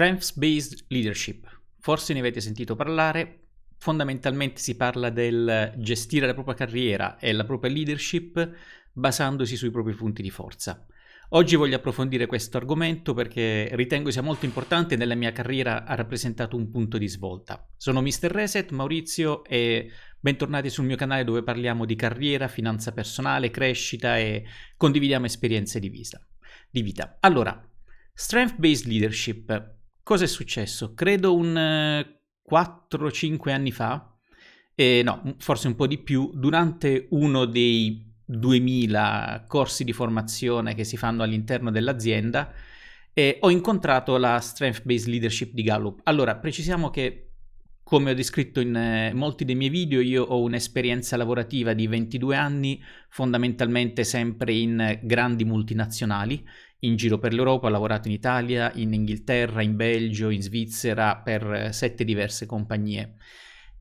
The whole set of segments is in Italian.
Strengths Based Leadership. Forse ne avete sentito parlare. Fondamentalmente si parla del gestire la propria carriera e la propria leadership basandosi sui propri punti di forza. Oggi voglio approfondire questo argomento perché ritengo sia molto importante e nella mia carriera ha rappresentato un punto di svolta. Sono Mr. Reset, Maurizio e bentornati sul mio canale dove parliamo di carriera, finanza personale, crescita e condividiamo esperienze di vita. Di vita. Allora, Strength Based Leadership Cosa è successo? Credo un 4-5 eh, anni fa, eh, no, forse un po' di più, durante uno dei 2000 corsi di formazione che si fanno all'interno dell'azienda, eh, ho incontrato la Strength Based Leadership di Gallup. Allora, precisiamo che come ho descritto in eh, molti dei miei video, io ho un'esperienza lavorativa di 22 anni, fondamentalmente sempre in grandi multinazionali, in giro per l'Europa, ho lavorato in Italia, in Inghilterra, in Belgio, in Svizzera, per eh, sette diverse compagnie.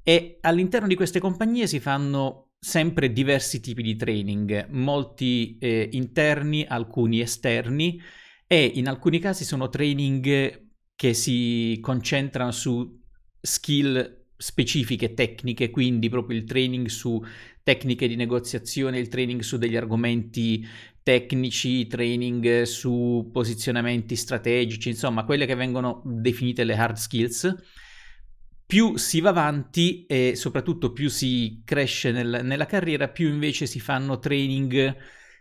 E all'interno di queste compagnie si fanno sempre diversi tipi di training, molti eh, interni, alcuni esterni e in alcuni casi sono training che si concentrano su skill specifiche tecniche, quindi proprio il training su tecniche di negoziazione, il training su degli argomenti tecnici, training su posizionamenti strategici, insomma, quelle che vengono definite le hard skills. Più si va avanti e soprattutto più si cresce nel, nella carriera, più invece si fanno training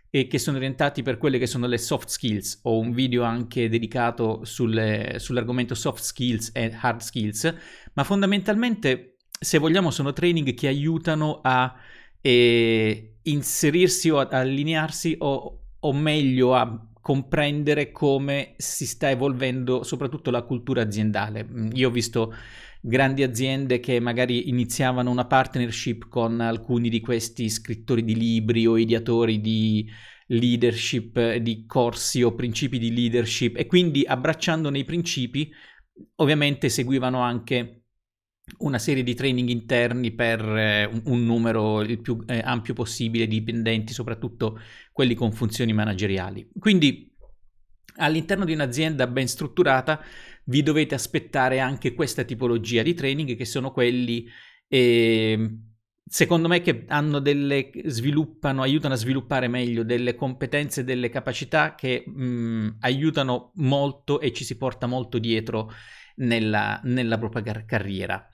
e che sono orientati per quelle che sono le soft skills. Ho un video anche dedicato sulle, sull'argomento soft skills e hard skills, ma fondamentalmente, se vogliamo, sono training che aiutano a eh, inserirsi o ad allinearsi o, o meglio a comprendere come si sta evolvendo soprattutto la cultura aziendale. Io ho visto grandi aziende che magari iniziavano una partnership con alcuni di questi scrittori di libri o ideatori di leadership, di corsi o principi di leadership e quindi abbracciandone i principi ovviamente seguivano anche una serie di training interni per eh, un, numero il più eh, ampio possibile di dipendenti, soprattutto quelli con funzioni manageriali. Quindi all'interno di un'azienda ben strutturata vi dovete aspettare anche questa tipologia di training che sono quelli eh, secondo me che delle sviluppano aiutano a sviluppare meglio delle competenze delle capacità che mh, aiutano molto e ci si porta molto dietro nella, nella propria car- carriera.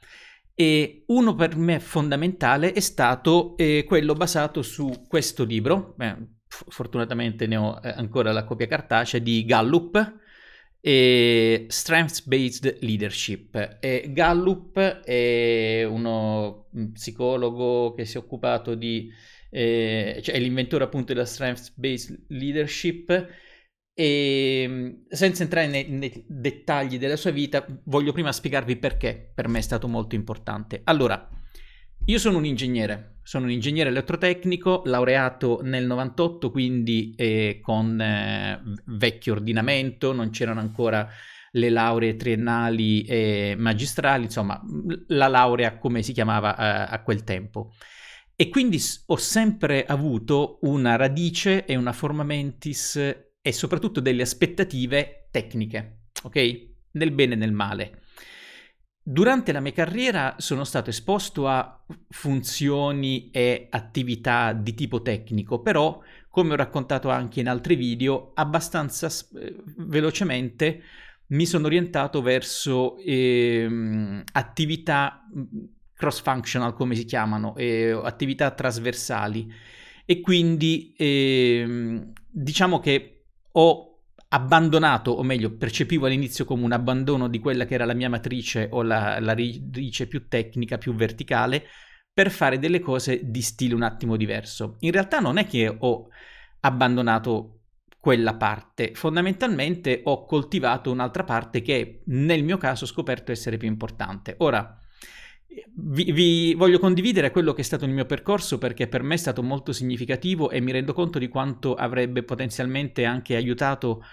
E uno per me fondamentale è stato eh, quello basato su questo libro, eh, fortunatamente ne ho eh, ancora la copia cartacea, di Gallup, e Strengths Based Leadership. E Gallup è uno psicologo che si è occupato di, eh, cioè è l'inventore appunto della Strengths Based Leadership e ehm, senza entrare nei, nei, dettagli della sua vita, voglio prima spiegarvi perché per me è stato molto importante. Allora, io sono un ingegnere, sono un ingegnere elettrotecnico, laureato nel 98, quindi eh, con eh, vecchio ordinamento, non c'erano ancora le lauree triennali e magistrali, insomma, la laurea come si chiamava eh, a quel tempo. E quindi ho sempre avuto una radice e una forma mentis e soprattutto delle aspettative tecniche, ok? Nel bene e nel male. Durante la mia carriera sono stato esposto a funzioni e attività di tipo tecnico, però, come ho raccontato anche in altri video, abbastanza eh, velocemente mi sono orientato verso eh, attività cross-functional, come si chiamano, eh, attività trasversali. E quindi eh, diciamo che ho abbandonato, o meglio, percepivo all'inizio come un abbandono di quella che era la mia matrice o la, la radice più tecnica, più verticale, per fare delle cose di stile un attimo diverso. In realtà non è che ho abbandonato quella parte, fondamentalmente ho coltivato un'altra parte che nel mio caso ho scoperto essere più importante. Ora, vi, vi, voglio condividere quello che è stato il mio percorso perché per me è stato molto significativo e mi rendo conto di quanto avrebbe potenzialmente anche aiutato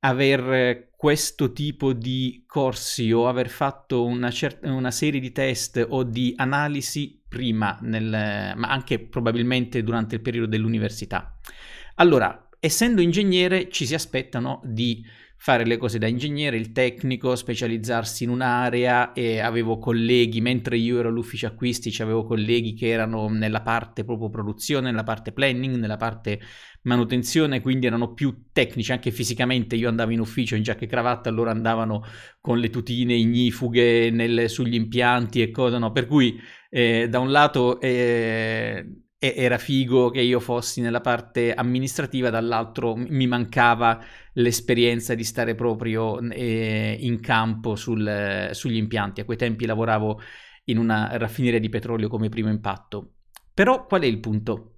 aver questo tipo di corsi o aver fatto una, cer- una serie di test o di analisi prima, nel, ma anche probabilmente durante il periodo dell'università. Allora, essendo ingegnere ci si aspettano di fare le cose da ingegnere, il tecnico, specializzarsi in un'area e avevo colleghi, mentre io ero all'ufficio acquisti, avevo colleghi che erano nella parte proprio produzione, nella parte planning, nella parte manutenzione, quindi erano più tecnici anche fisicamente. Io andavo in ufficio in giacca e cravatta, loro andavano con le tutine ignifughe nel, sugli impianti e cose, no? Per cui eh, da un lato eh, era figo che io fossi nella parte amministrativa, dall'altro mi mancava l'esperienza di stare proprio eh, in campo sul, sugli impianti. A quei tempi lavoravo in una raffineria di petrolio come primo impatto. Però qual è il punto?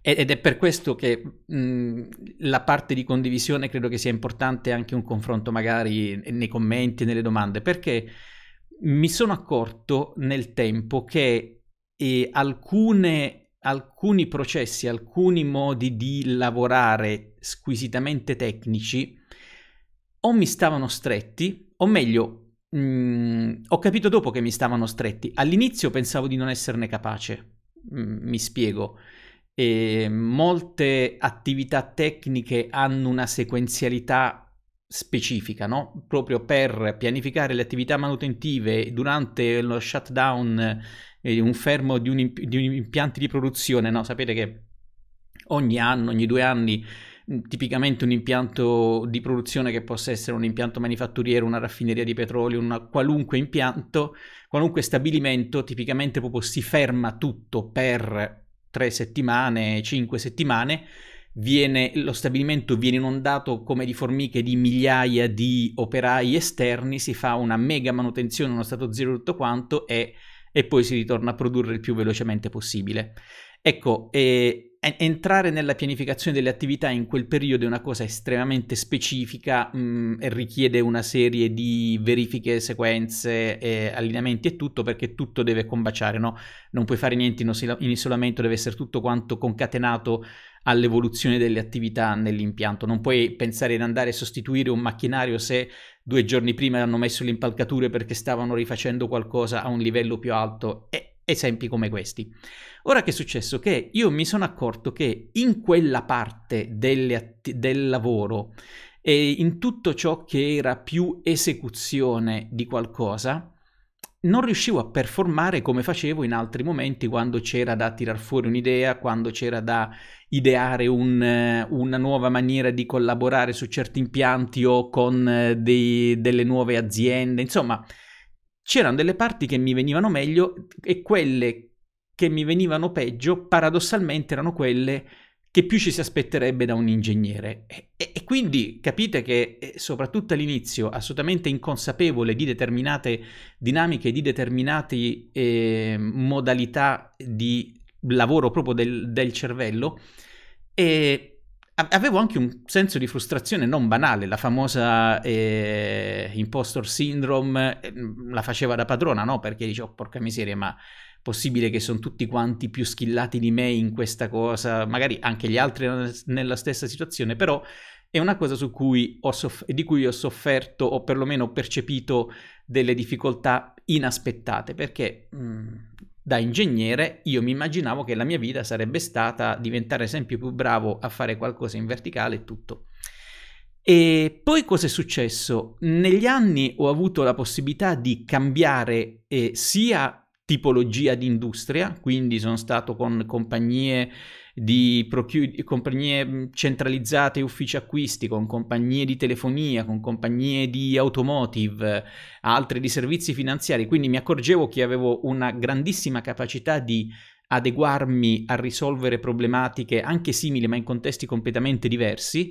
Ed è per questo che mh, la parte di condivisione credo che sia importante anche un confronto magari nei commenti, nelle domande, perché mi sono accorto nel tempo che e alcune, alcuni processi, alcuni modi di lavorare squisitamente tecnici o mi stavano stretti, o meglio, mh, mm, ho capito dopo che mi stavano stretti. All'inizio pensavo di non esserne capace, mh, mm, mi spiego. E molte attività tecniche hanno una sequenzialità specifica, no? Proprio per pianificare le attività manutentive durante lo shutdown un fermo di un, imp- di un impianto di produzione, no? Sapete che ogni anno, ogni due anni tipicamente un impianto di produzione che possa essere un impianto manifatturiero, una raffineria di petrolio, una qualunque impianto, qualunque stabilimento, tipicamente proprio si ferma tutto per tre settimane, cinque settimane, viene, lo stabilimento viene inondato come di formiche di migliaia di operai esterni, si fa una mega manutenzione, uno stato zero tutto quanto e e poi si ritorna a produrre il più velocemente possibile. Ecco, eh, entrare nella pianificazione delle attività in quel periodo è una cosa estremamente specifica mh, mm, e richiede una serie di verifiche, sequenze, eh, allineamenti e tutto perché tutto deve combaciare, no? Non puoi fare niente in, osila- in isolamento, deve essere tutto quanto concatenato all'evoluzione delle attività nell'impianto. Non puoi pensare di andare a sostituire un macchinario se due giorni prima hanno messo le impalcature perché stavano rifacendo qualcosa a un livello più alto. E esempi come questi. Ora che è successo? Che io mi sono accorto che in quella parte atti- del lavoro e in tutto ciò che era più esecuzione di qualcosa, non riuscivo a performare come facevo in altri momenti quando c'era da tirar fuori un'idea, quando c'era da ideare un, una nuova maniera di collaborare su certi impianti o con eh, dei, delle nuove aziende. Insomma, c'erano delle parti che mi venivano meglio e quelle che mi venivano peggio, paradossalmente erano quelle che più ci si aspetterebbe da un ingegnere. E, e, quindi capite che, eh, soprattutto all'inizio, assolutamente inconsapevole di determinate dinamiche, di determinate eh, modalità di lavoro proprio del, del cervello, e avevo anche un senso di frustrazione non banale, la famosa eh, impostor syndrome eh, la faceva da padrona, no? Perché dicevo, oh, porca miseria, ma possibile che sono tutti quanti più skillati di me in questa cosa, magari anche gli altri nella stessa situazione, però è una cosa su cui ho soff- di cui ho sofferto o perlomeno ho percepito delle difficoltà inaspettate, perché mh, mm, da ingegnere io mi immaginavo che la mia vita sarebbe stata diventare sempre più bravo a fare qualcosa in verticale e tutto. E poi cosa è successo? Negli anni ho avuto la possibilità di cambiare eh, sia tipologia di industria, quindi sono stato con compagnie di procu- compagnie centralizzate, uffici acquisti, con compagnie di telefonia, con compagnie di automotive, altre di servizi finanziari, quindi mi accorgevo che avevo una grandissima capacità di adeguarmi a risolvere problematiche anche simili ma in contesti completamente diversi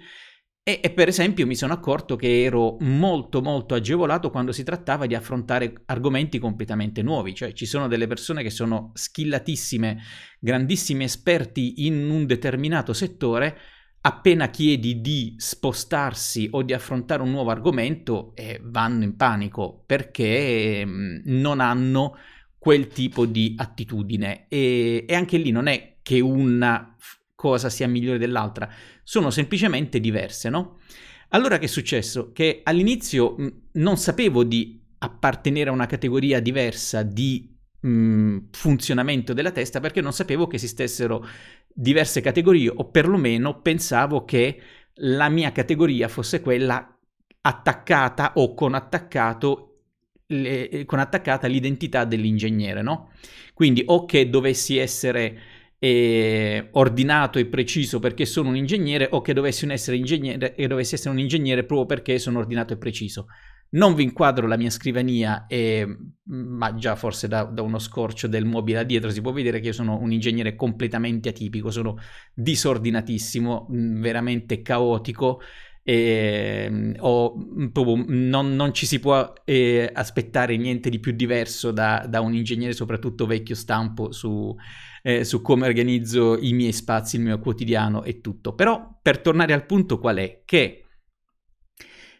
e, e, per esempio mi sono accorto che ero molto molto agevolato quando si trattava di affrontare argomenti completamente nuovi, cioè ci sono delle persone che sono skillatissime, grandissimi esperti in un determinato settore, appena chiedi di spostarsi o di affrontare un nuovo argomento eh, vanno in panico perché eh, non hanno quel tipo di attitudine. E, e anche lì non è che una cosa sia migliore dell'altra, sono semplicemente diverse, no? Allora che è successo? Che all'inizio mh, non sapevo di appartenere a una categoria diversa di mh, funzionamento della testa perché non sapevo che esistessero diverse categorie o perlomeno pensavo che la mia categoria fosse quella attaccata o con attaccato le, con attaccata l'identità dell'ingegnere, no? Quindi o che dovessi essere eh, ordinato e preciso perché sono un ingegnere o che dovessi essere, ingegnere, e dovessi essere un ingegnere proprio perché sono ordinato e preciso. Non vi inquadro la mia scrivania, e, ma già forse da, da, uno scorcio del mobile dietro si può vedere che io sono un ingegnere completamente atipico, sono disordinatissimo, veramente caotico eh, o, proprio, non, non, ci si può eh, aspettare niente di più diverso da, da, un ingegnere, soprattutto vecchio stampo, su, eh, su, come organizzo i miei spazi, il mio quotidiano e tutto. Però per tornare al punto qual è? Che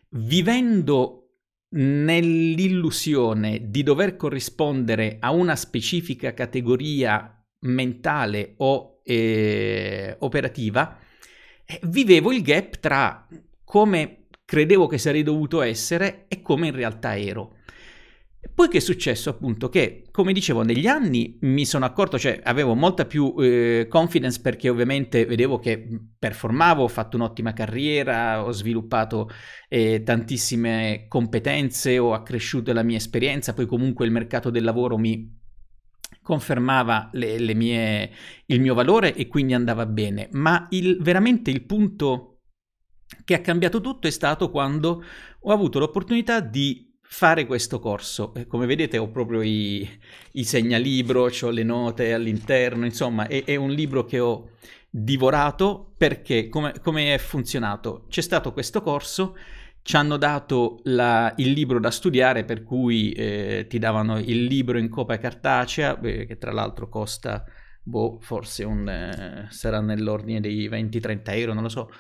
vivendo nell'illusione di dover corrispondere a una specifica categoria mentale o eh, operativa, eh, vivevo il gap tra come credevo che sarei dovuto essere e come in realtà ero. Poi che è successo appunto che, come dicevo, negli anni mi sono accorto, cioè avevo molta più eh, confidence perché ovviamente vedevo che performavo, ho fatto un'ottima carriera, ho sviluppato eh, tantissime competenze, ho accresciuto la mia esperienza, poi comunque il mercato del lavoro mi confermava le, le mie, il mio valore e quindi andava bene. Ma il, veramente il punto che ha cambiato tutto è stato quando ho avuto l'opportunità di fare questo corso. Come vedete ho proprio i, i segnalibro, ho le note all'interno, insomma è, è, un libro che ho divorato perché come, come è funzionato? C'è stato questo corso, ci hanno dato la, il libro da studiare per cui eh, ti davano il libro in copia cartacea, eh, che tra l'altro costa, boh, forse un, eh, sarà nell'ordine dei 20-30 euro, non lo so,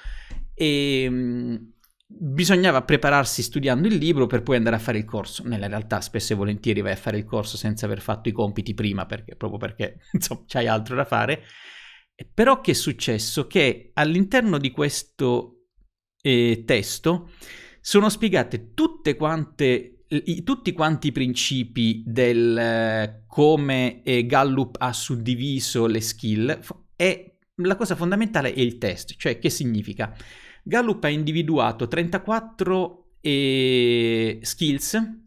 e mh, bisognava prepararsi studiando il libro per poi andare a fare il corso. Nella realtà spesso e volentieri vai a fare il corso senza aver fatto i compiti prima, perché, proprio perché insomma c'hai altro da fare. Però che è successo? Che all'interno di questo eh, testo sono spiegate tutte quante, i, tutti quanti i principi del eh, come eh, Gallup ha suddiviso le skill e la cosa fondamentale è il test, cioè che significa? Gallup ha individuato 34 eh, skills,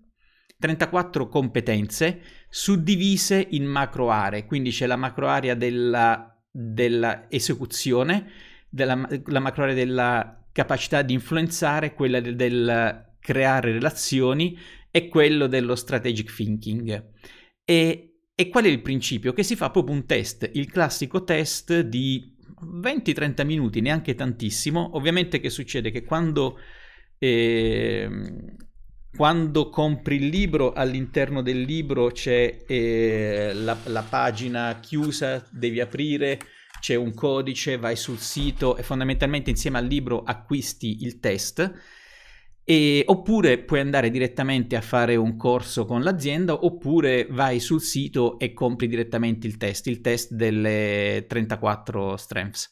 34 competenze suddivise in macro aree, quindi c'è la macro area della, della esecuzione, della, la macro area della capacità di influenzare, quella del, del creare relazioni e quello dello strategic thinking. E, e qual è il principio? Che si fa proprio un test, il classico test di 20-30 minuti, neanche tantissimo. Ovviamente che succede? Che quando, eh, quando compri il libro, all'interno del libro c'è eh, la, la pagina chiusa, devi aprire, c'è un codice, vai sul sito e fondamentalmente insieme al libro acquisti il test e, oppure puoi andare direttamente a fare un corso con l'azienda, oppure vai sul sito e compri direttamente il test, il test delle 34 strengths.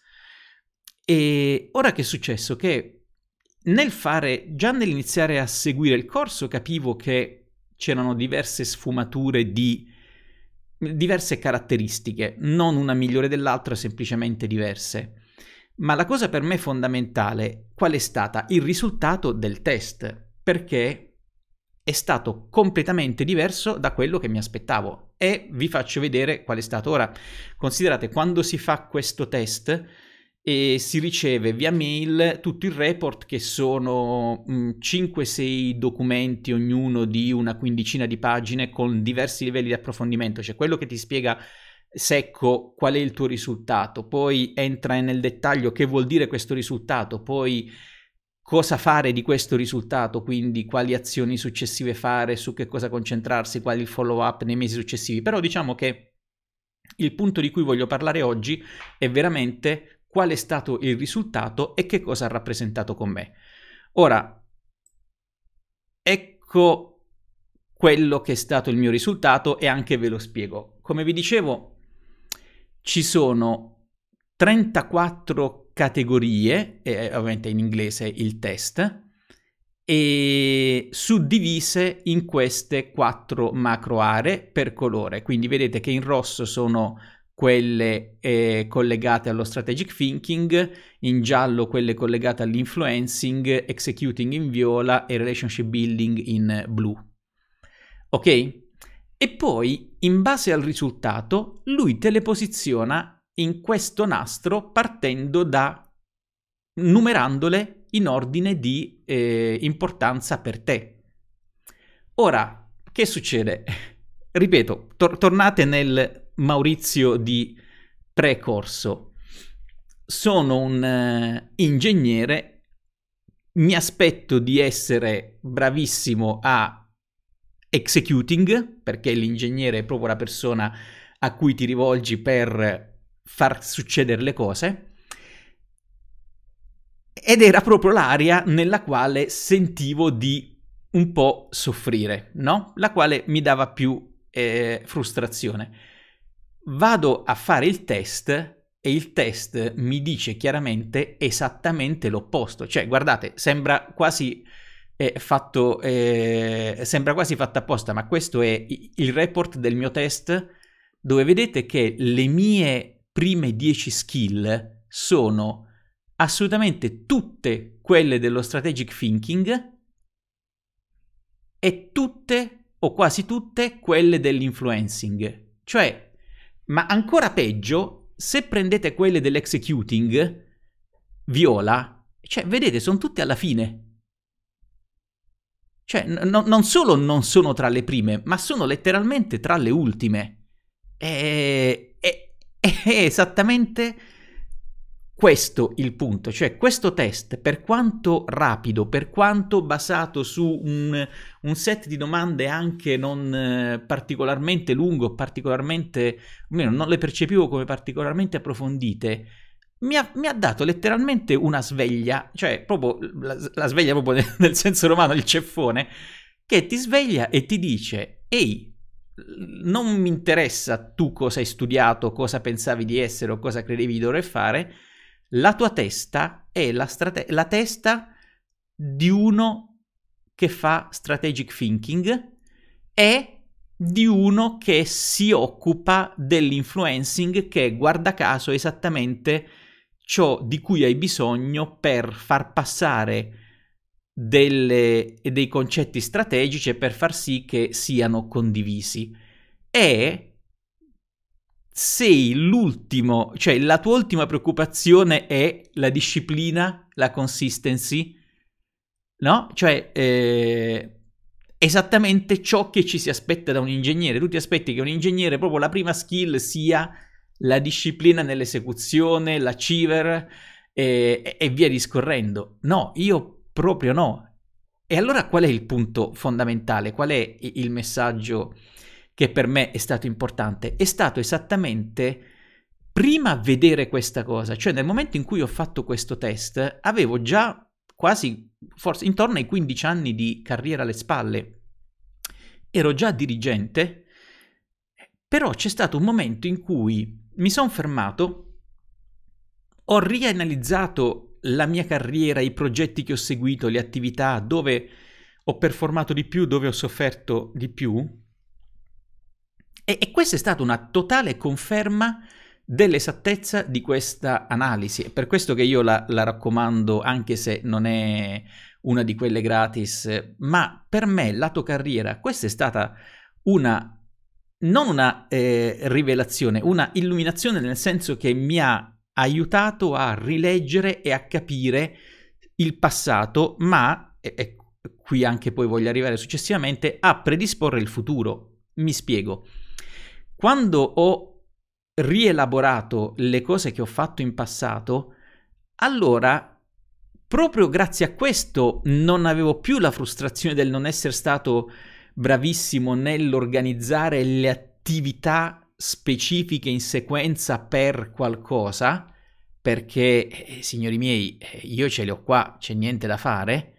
E ora che è successo? Che nel fare, già nell'iniziare a seguire il corso, capivo che c'erano diverse sfumature di diverse caratteristiche, non una migliore dell'altra, semplicemente diverse. Ma la cosa per me fondamentale qual è stata? Il risultato del test, perché è stato completamente diverso da quello che mi aspettavo e vi faccio vedere qual è stato. Ora, considerate quando si fa questo test e si riceve via mail tutto il report che sono 5-6 mm, documenti ognuno di una quindicina di pagine con diversi livelli di approfondimento, cioè quello che ti spiega secco qual è il tuo risultato, poi entra nel dettaglio che vuol dire questo risultato, poi cosa fare di questo risultato, quindi quali azioni successive fare, su che cosa concentrarsi, quali il follow up nei mesi successivi. Però diciamo che il punto di cui voglio parlare oggi è veramente qual è stato il risultato e che cosa ha rappresentato con me. Ora, ecco quello che è stato il mio risultato e anche ve lo spiego. Come vi dicevo, ci sono 34 categorie, eh, ovviamente in inglese il test, e suddivise in queste quattro macro aree per colore. Quindi vedete che in rosso sono quelle eh, collegate allo strategic thinking, in giallo quelle collegate all'influencing, executing in viola e relationship building in blu. Ok? E poi, in base al risultato, lui te le posiziona in questo nastro partendo da numerandole in ordine di eh, importanza per te. Ora, che succede? Ripeto, tor- tornate nel Maurizio di precorso. Sono un uh, ingegnere, mi aspetto di essere bravissimo a executing, perché l'ingegnere è proprio la persona a cui ti rivolgi per far succedere le cose. Ed era proprio l'area nella quale sentivo di un po' soffrire, no? La quale mi dava più eh, frustrazione. Vado a fare il test e il test mi dice chiaramente esattamente l'opposto. Cioè, guardate, sembra quasi fatto, eh, sembra quasi fatto apposta, ma questo è il report del mio test dove vedete che le mie prime 10 skill sono assolutamente tutte quelle dello strategic thinking e tutte o quasi tutte quelle dell'influencing. Cioè, ma ancora peggio, se prendete quelle dell'executing, viola, cioè, vedete, sono tutte alla fine. Cioè, n- non solo non sono tra le prime, ma sono letteralmente tra le ultime. E, è, è esattamente questo il punto, cioè questo test, per quanto rapido, per quanto basato su un, un set di domande anche non eh, particolarmente lungo, particolarmente, almeno non le percepivo come particolarmente approfondite, mi ha, mi ha, dato letteralmente una sveglia, cioè proprio la, la sveglia proprio nel, nel senso romano, il ceffone, che ti sveglia e ti dice, ehi, non mi interessa tu cosa hai studiato, cosa pensavi di essere o cosa credevi di dover fare, la tua testa è la, strate- la testa di uno che fa strategic thinking e di uno che si occupa dell'influencing che guarda caso esattamente ciò di cui hai bisogno per far passare delle, dei concetti strategici e per far sì che siano condivisi. E sei l'ultimo, cioè la tua ultima preoccupazione è la disciplina, la consistency, no? Cioè eh, esattamente ciò che ci si aspetta da un ingegnere. Tu ti aspetti che un ingegnere proprio la prima skill sia la disciplina nell'esecuzione, l'achiever e, e via discorrendo. No, io proprio no. E allora qual è il punto fondamentale? Qual è il messaggio? che per me è stato importante è stato esattamente prima vedere questa cosa, cioè nel momento in cui ho fatto questo test avevo già quasi, forse intorno ai 15 anni di carriera alle spalle, ero già dirigente, però c'è stato un momento in cui mi sono fermato, ho rianalizzato la mia carriera, i progetti che ho seguito, le attività, dove ho performato di più, dove ho sofferto di più, e, e questa è stata una totale conferma dell'esattezza di questa analisi. È per questo che io la, la, raccomando, anche se non è una di quelle gratis, ma per me, lato carriera, questa è stata una, non una eh, rivelazione, una illuminazione nel senso che mi ha aiutato a rileggere e a capire il passato, ma, e, e qui anche poi voglio arrivare successivamente, a predisporre il futuro. Mi spiego. Quando ho rielaborato le cose che ho fatto in passato, allora proprio grazie a questo non avevo più la frustrazione del non essere stato bravissimo nell'organizzare le attività specifiche in sequenza per qualcosa, perché, eh, signori miei, eh, io ce le ho qua, c'è niente da fare,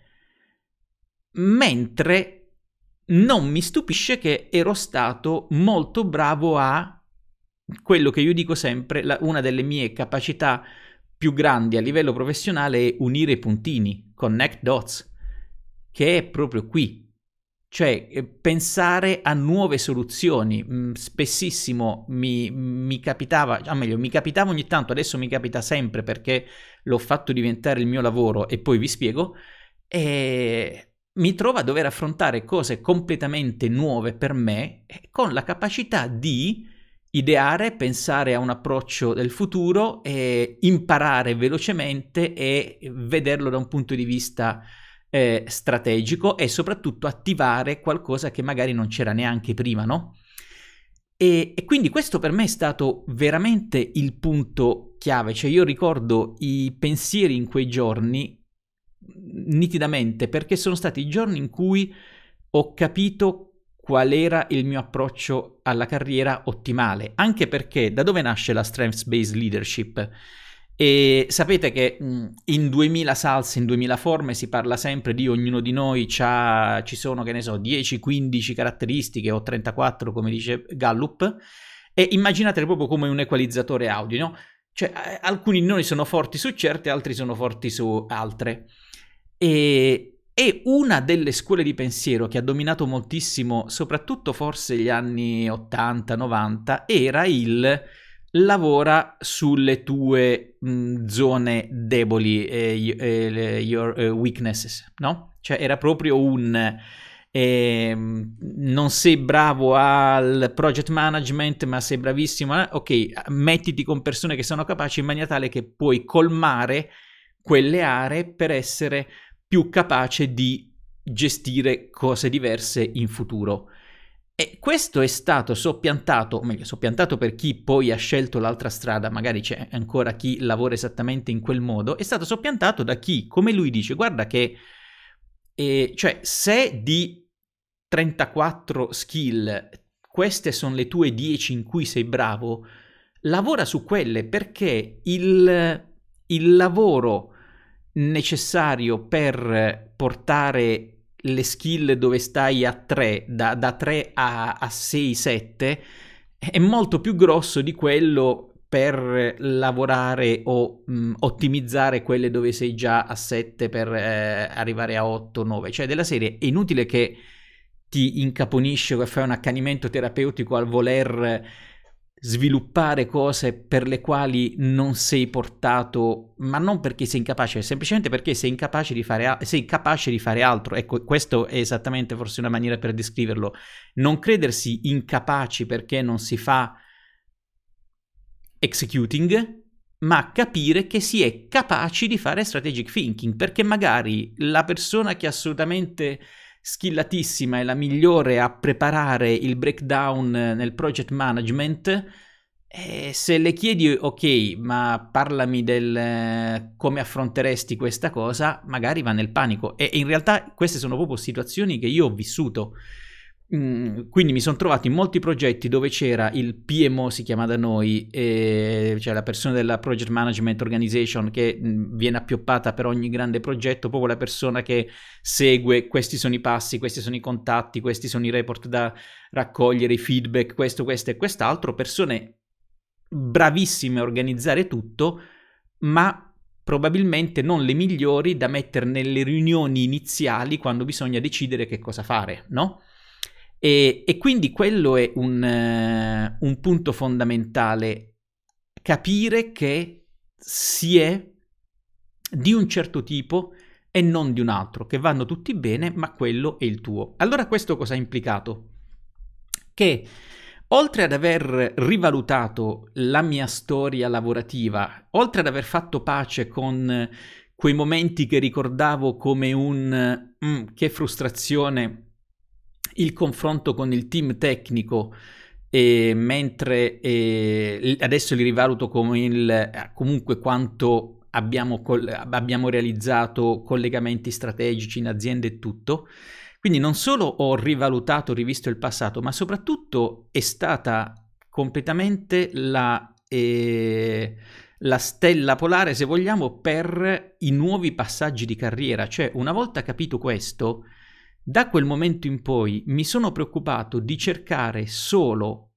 mentre non mi stupisce che ero stato molto bravo a quello che io dico sempre, la, una delle mie capacità più grandi a livello professionale è unire i puntini, connect dots, che è proprio qui. Cioè eh, pensare a nuove soluzioni. Mm, spessissimo mi, mi capitava, o meglio, mi capitava ogni tanto, adesso mi capita sempre perché l'ho fatto diventare il mio lavoro e poi vi spiego, e mi trovo a dover affrontare cose completamente nuove per me eh, con la capacità di ideare, pensare a un approccio del futuro e imparare velocemente e vederlo da un punto di vista eh, strategico e soprattutto attivare qualcosa che magari non c'era neanche prima, no? E, e, quindi questo per me è stato veramente il punto chiave, cioè io ricordo i pensieri in quei giorni nitidamente perché sono stati i giorni in cui ho capito qual era il mio approccio alla carriera ottimale, anche perché da dove nasce la Strengths Based Leadership? E sapete che in 2000 salse, in 2000 forme si parla sempre di ognuno di noi, ci sono, che ne so, 10-15 caratteristiche o 34 come dice Gallup, e immaginatele proprio come un equalizzatore audio, no? Cioè alcuni di noi sono forti su certe, altri sono forti su altre. E, e una delle scuole di pensiero che ha dominato moltissimo, soprattutto forse gli anni 80-90, era il lavora sulle tue mh, zone deboli, eh, eh, your uh, weaknesses, no? Cioè era proprio un... Eh, non sei bravo al project management, ma sei bravissimo. Eh? Ok, mettiti con persone che sono capaci in maniera tale che puoi colmare quelle aree per essere più capace di gestire cose diverse in futuro. E questo è stato soppiantato, o meglio, soppiantato per chi poi ha scelto l'altra strada, magari c'è ancora chi lavora esattamente in quel modo, è stato soppiantato da chi, come lui dice, guarda che, eh, cioè, se di 34 skill queste sono le tue 10 in cui sei bravo, lavora su quelle perché il, il lavoro necessario per portare le skill dove stai a 3, da, da 3 a, a 6, 7, è molto più grosso di quello per lavorare o mh, ottimizzare quelle dove sei già a 7 per eh, arrivare a 8, 9. Cioè della serie è inutile che ti incaponisci o che fai un accanimento terapeutico al voler sviluppare cose per le quali non sei portato, ma non perché sei incapace, semplicemente perché sei incapace di fare, sei capace di fare altro. Ecco, questo è esattamente forse una maniera per descriverlo. Non credersi incapaci perché non si fa executing, ma capire che si è capaci di fare strategic thinking, perché magari la persona che assolutamente skillatissima e la migliore a preparare il breakdown nel project management. E se le chiedi, ok, ma parlami del come affronteresti questa cosa, magari va nel panico. E in realtà queste sono proprio situazioni che io ho vissuto. Mm, quindi mi sono trovato in molti progetti dove c'era il PMO, si chiama da noi, cioè la persona della Project Management Organization che mh, mm, viene appioppata per ogni grande progetto, proprio la persona che segue questi sono i passi, questi sono i contatti, questi sono i report da raccogliere, i feedback, questo, questo e quest'altro, persone bravissime a organizzare tutto, ma probabilmente non le migliori da mettere nelle riunioni iniziali quando bisogna decidere che cosa fare, no? E, e quindi quello è un, uh, un punto fondamentale, capire che si è di un certo tipo e non di un altro, che vanno tutti bene, ma quello è il tuo. Allora questo cosa ha implicato? Che oltre ad aver rivalutato la mia storia lavorativa, oltre ad aver fatto pace con quei momenti che ricordavo come un mm, che frustrazione il confronto con il team tecnico, e mentre eh, adesso li rivaluto come il, comunque quanto abbiamo, col- abbiamo realizzato collegamenti strategici in azienda e tutto. Quindi non solo ho rivalutato, rivisto il passato, ma soprattutto è stata completamente la, eh, la stella polare, se vogliamo, per i nuovi passaggi di carriera. Cioè, una volta capito questo, da quel momento in poi mi sono preoccupato di cercare solo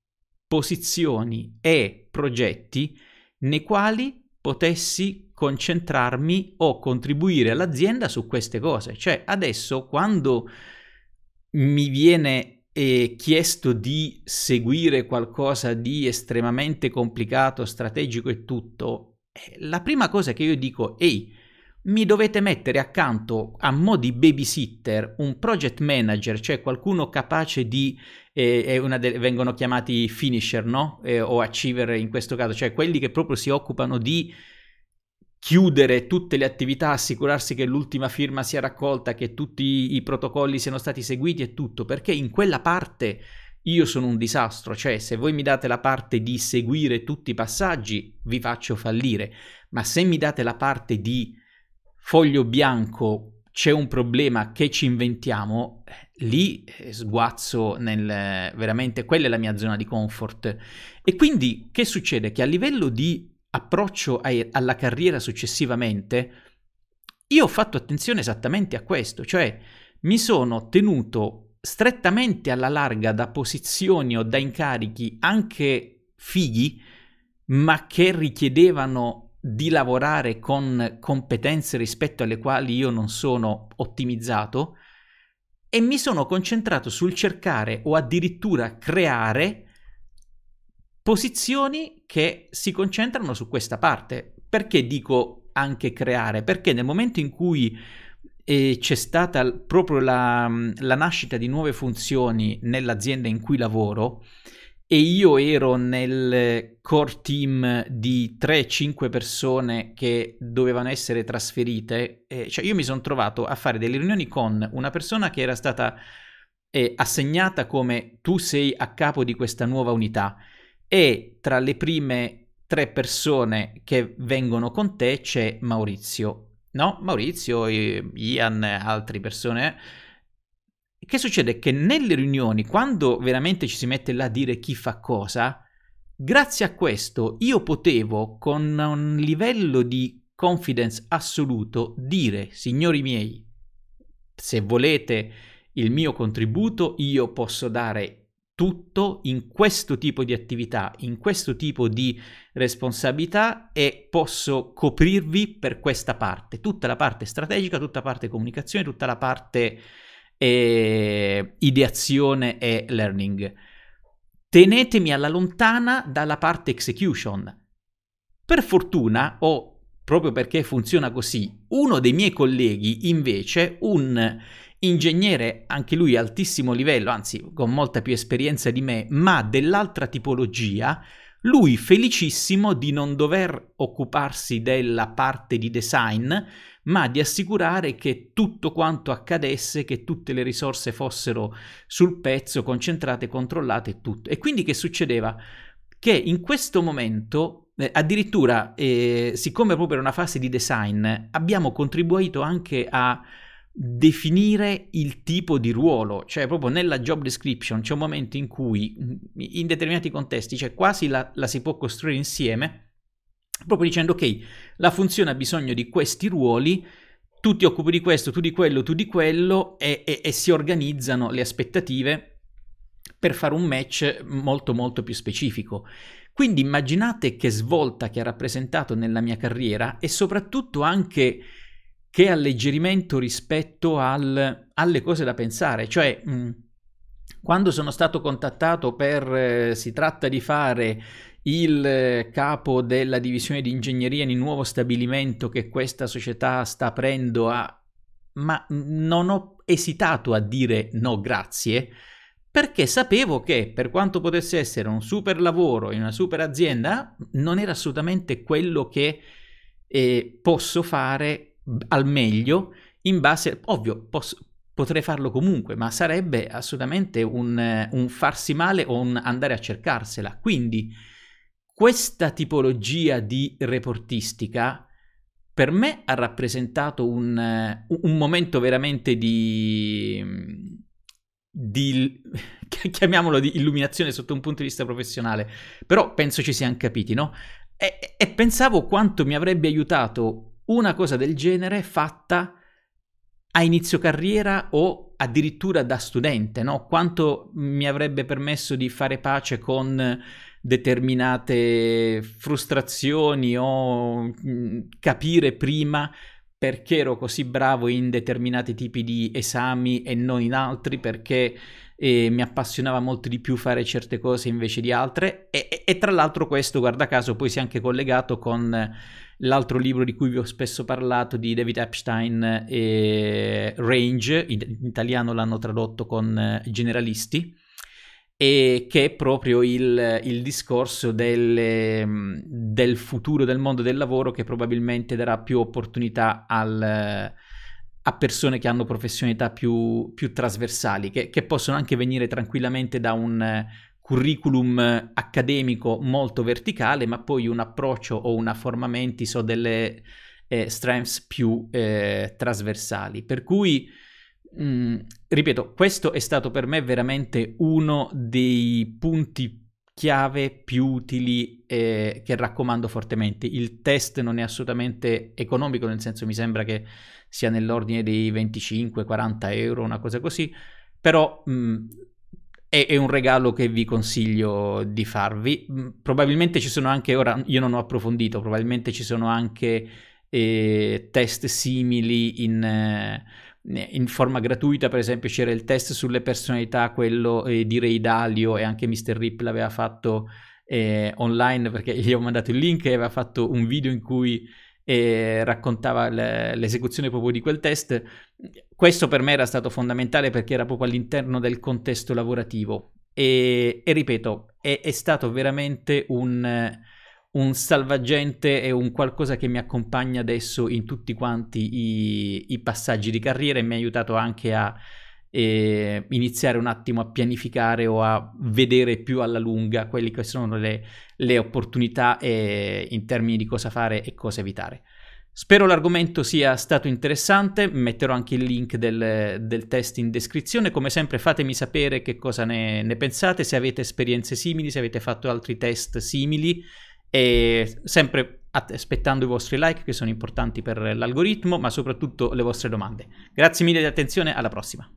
posizioni e progetti nei quali potessi concentrarmi o contribuire all'azienda su queste cose. Cioè adesso quando mi viene eh, chiesto di seguire qualcosa di estremamente complicato, strategico e tutto, eh, la prima cosa che io dico, ehi, mi dovete mettere accanto a mo' di babysitter un project manager, cioè qualcuno capace di, eh, de- vengono chiamati finisher, no? Eh, o achiever in questo caso, cioè quelli che proprio si occupano di chiudere tutte le attività, assicurarsi che l'ultima firma sia raccolta, che tutti i protocolli siano stati seguiti e tutto, perché in quella parte io sono un disastro, cioè se voi mi date la parte di seguire tutti i passaggi, vi faccio fallire, ma se mi date la parte di foglio bianco, c'è un problema che ci inventiamo, lì eh, sguazzo nel veramente quella è la mia zona di comfort. E quindi che succede? Che a livello di approccio ai, alla carriera successivamente, io ho fatto attenzione esattamente a questo, cioè mi sono tenuto strettamente alla larga da posizioni o da incarichi anche fighi, ma che richiedevano di lavorare con competenze rispetto alle quali io non sono ottimizzato e mi sono concentrato sul cercare o addirittura creare posizioni che si concentrano su questa parte. Perché dico anche creare? Perché nel momento in cui eh, c'è stata proprio la, la nascita di nuove funzioni nell'azienda in cui lavoro, e io ero nel core team di 3-5 persone che dovevano essere trasferite, eh, cioè io mi sono trovato a fare delle riunioni con una persona che era stata eh, assegnata come tu sei a capo di questa nuova unità e tra le prime tre persone che vengono con te c'è Maurizio. No, Maurizio, Ian, altre persone. Che succede? Che nelle riunioni, quando veramente ci si mette là a dire chi fa cosa, grazie a questo io potevo con un livello di confidence assoluto dire, signori miei, se volete il mio contributo, io posso dare tutto in questo tipo di attività, in questo tipo di responsabilità e posso coprirvi per questa parte, tutta la parte strategica, tutta la parte comunicazione, tutta la parte eh, ideazione e learning. Tenetemi alla lontana dalla parte execution. Per fortuna ho, proprio perché funziona così, uno dei miei colleghi invece, un ingegnere anche lui altissimo livello, anzi con molta più esperienza di me, ma dell'altra tipologia, lui felicissimo di non dover occuparsi della parte di design, ma di assicurare che tutto quanto accadesse, che tutte le risorse fossero sul pezzo, concentrate, controllate e tutto. E quindi che succedeva? Che in questo momento, eh, addirittura, eh, siccome proprio era una fase di design, abbiamo contribuito anche a definire il tipo di ruolo, cioè proprio nella job description c'è un momento in cui in determinati contesti, cioè quasi la, la si può costruire insieme, proprio dicendo ok, la funzione ha bisogno di questi ruoli, tu ti occupi di questo, tu di quello, tu di quello e, e, e si organizzano le aspettative per fare un match molto molto più specifico. Quindi immaginate che svolta che ha rappresentato nella mia carriera e soprattutto anche che alleggerimento rispetto al, alle cose da pensare. Cioè, mh, quando sono stato contattato per eh, si tratta di fare il capo della divisione di ingegneria in un nuovo stabilimento che questa società sta aprendo a ma non ho esitato a dire no grazie perché sapevo che per quanto potesse essere un super lavoro in una super azienda non era assolutamente quello che eh, posso fare al meglio in base, ovvio, posso, potrei farlo comunque, ma sarebbe assolutamente un, un, farsi male o un andare a cercarsela. Quindi questa tipologia di reportistica per me ha rappresentato un, un momento veramente di, di chiamiamolo di illuminazione sotto un punto di vista professionale, però penso ci siamo capiti, no? E, e pensavo quanto mi avrebbe aiutato una cosa del genere fatta a inizio carriera o addirittura da studente, no? Quanto mi avrebbe permesso di fare pace con determinate frustrazioni o mh, capire prima perché ero così bravo in determinati tipi di esami e non in altri, perché eh, mi appassionava molto di più fare certe cose invece di altre. E, e, e tra l'altro questo, guarda caso, poi si è anche collegato con l'altro libro di cui vi ho spesso parlato di David Epstein, eh, Range, in, in italiano l'hanno tradotto con eh, Generalisti e che è proprio il, il discorso del, del, futuro del mondo del lavoro che probabilmente darà più opportunità al, a persone che hanno professionalità più, più trasversali, che, che, possono anche venire tranquillamente da un curriculum accademico molto verticale, ma poi un approccio o una forma mentis o delle eh, strengths più eh, trasversali. Per cui Mm, ripeto, questo è stato per me veramente uno dei punti chiave più utili eh, che raccomando fortemente. Il test non è assolutamente economico, nel senso mi sembra che sia nell'ordine dei 25-40 euro, una cosa così, però mh, mm, è, è, un regalo che vi consiglio di farvi. Mm, probabilmente ci sono anche, ora io non ho approfondito, probabilmente ci sono anche eh, test simili in... Eh, in forma gratuita, per esempio c'era il test sulle personalità, quello eh, di Ray Dalio e anche Mr. Rip l'aveva fatto eh, online perché gli ho mandato il link e aveva fatto un video in cui eh, raccontava le, l'esecuzione proprio di quel test. Questo per me era stato fondamentale perché era proprio all'interno del contesto lavorativo e, e ripeto, è, è stato veramente un un salvagente e un qualcosa che mi accompagna adesso in tutti quanti i, i passaggi di carriera e mi ha aiutato anche a eh, iniziare un attimo a pianificare o a vedere più alla lunga quelle che sono le, le opportunità eh, in termini di cosa fare e cosa evitare. Spero l'argomento sia stato interessante, metterò anche il link del, del test in descrizione, come sempre fatemi sapere che cosa ne, ne pensate, se avete esperienze simili, se avete fatto altri test simili, e sempre aspettando i vostri like che sono importanti per l'algoritmo, ma soprattutto le vostre domande. Grazie mille di attenzione, alla prossima.